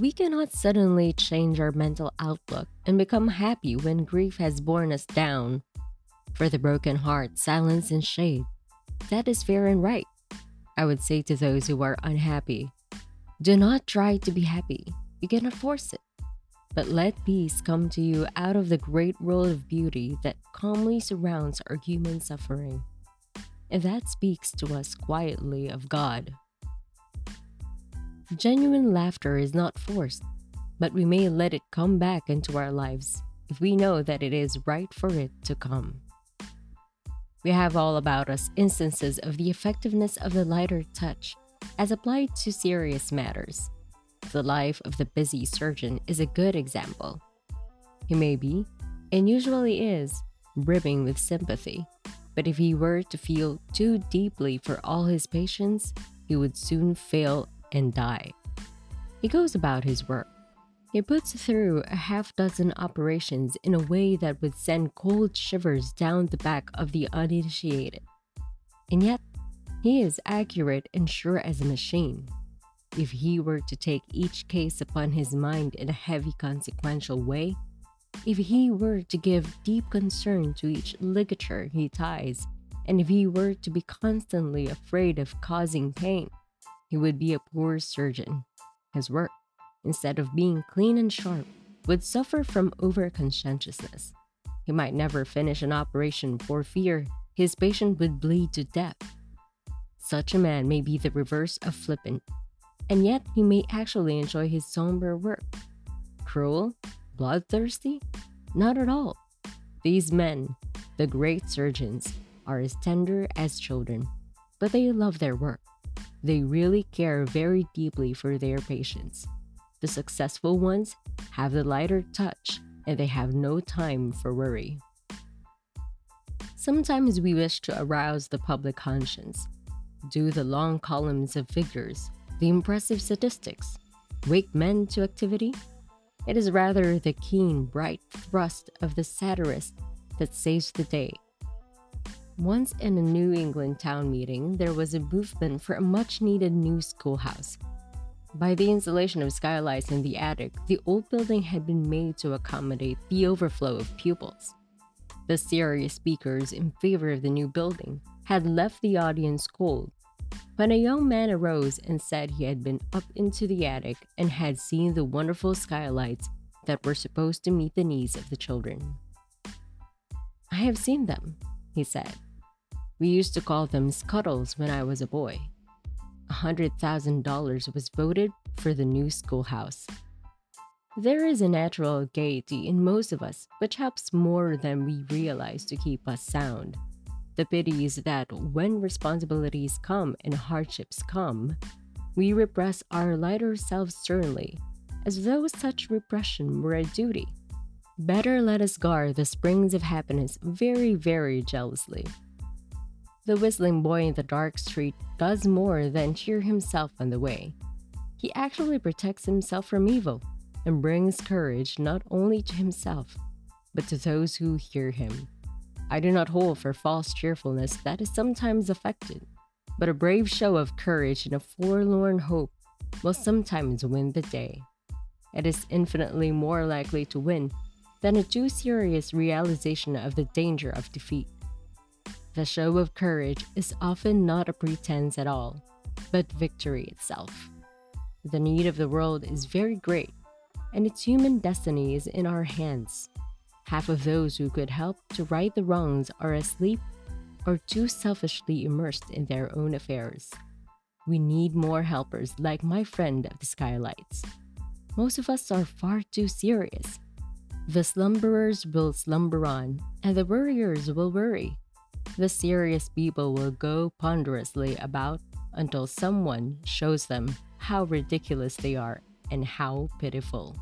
we cannot suddenly change our mental outlook and become happy when grief has borne us down. For the broken heart, silence and shade. That is fair and right. I would say to those who are unhappy do not try to be happy. You cannot force it. But let peace come to you out of the great world of beauty that calmly surrounds our human suffering. And that speaks to us quietly of God. Genuine laughter is not forced, but we may let it come back into our lives if we know that it is right for it to come. We have all about us instances of the effectiveness of the lighter touch as applied to serious matters. The life of the busy surgeon is a good example. He may be, and usually is, brimming with sympathy, but if he were to feel too deeply for all his patients, he would soon fail and die. He goes about his work. He puts through a half dozen operations in a way that would send cold shivers down the back of the uninitiated. And yet, he is accurate and sure as a machine. If he were to take each case upon his mind in a heavy, consequential way, if he were to give deep concern to each ligature he ties, and if he were to be constantly afraid of causing pain, he would be a poor surgeon. His work, instead of being clean and sharp, would suffer from overconscientiousness. He might never finish an operation for fear his patient would bleed to death. Such a man may be the reverse of flippant, and yet he may actually enjoy his somber work. Cruel? Bloodthirsty? Not at all. These men, the great surgeons, are as tender as children, but they love their work. They really care very deeply for their patients. The successful ones have the lighter touch and they have no time for worry. Sometimes we wish to arouse the public conscience, do the long columns of figures, the impressive statistics, wake men to activity. It is rather the keen, bright thrust of the satirist that saves the day once in a New England town meeting, there was a movement for a much needed new schoolhouse. By the installation of skylights in the attic, the old building had been made to accommodate the overflow of pupils. The serious speakers in favor of the new building had left the audience cold when a young man arose and said he had been up into the attic and had seen the wonderful skylights that were supposed to meet the needs of the children. I have seen them, he said. We used to call them scuttles when I was a boy. $100,000 was voted for the new schoolhouse. There is a natural gaiety in most of us, which helps more than we realize to keep us sound. The pity is that when responsibilities come and hardships come, we repress our lighter selves sternly, as though such repression were a duty. Better let us guard the springs of happiness very, very jealously. The whistling boy in the dark street does more than cheer himself on the way. He actually protects himself from evil and brings courage not only to himself, but to those who hear him. I do not hold for false cheerfulness that is sometimes affected, but a brave show of courage and a forlorn hope will sometimes win the day. It is infinitely more likely to win than a too serious realization of the danger of defeat. The show of courage is often not a pretense at all, but victory itself. The need of the world is very great, and its human destiny is in our hands. Half of those who could help to right the wrongs are asleep or too selfishly immersed in their own affairs. We need more helpers like my friend of the skylights. Most of us are far too serious. The slumberers will slumber on, and the worriers will worry. The serious people will go ponderously about until someone shows them how ridiculous they are and how pitiful.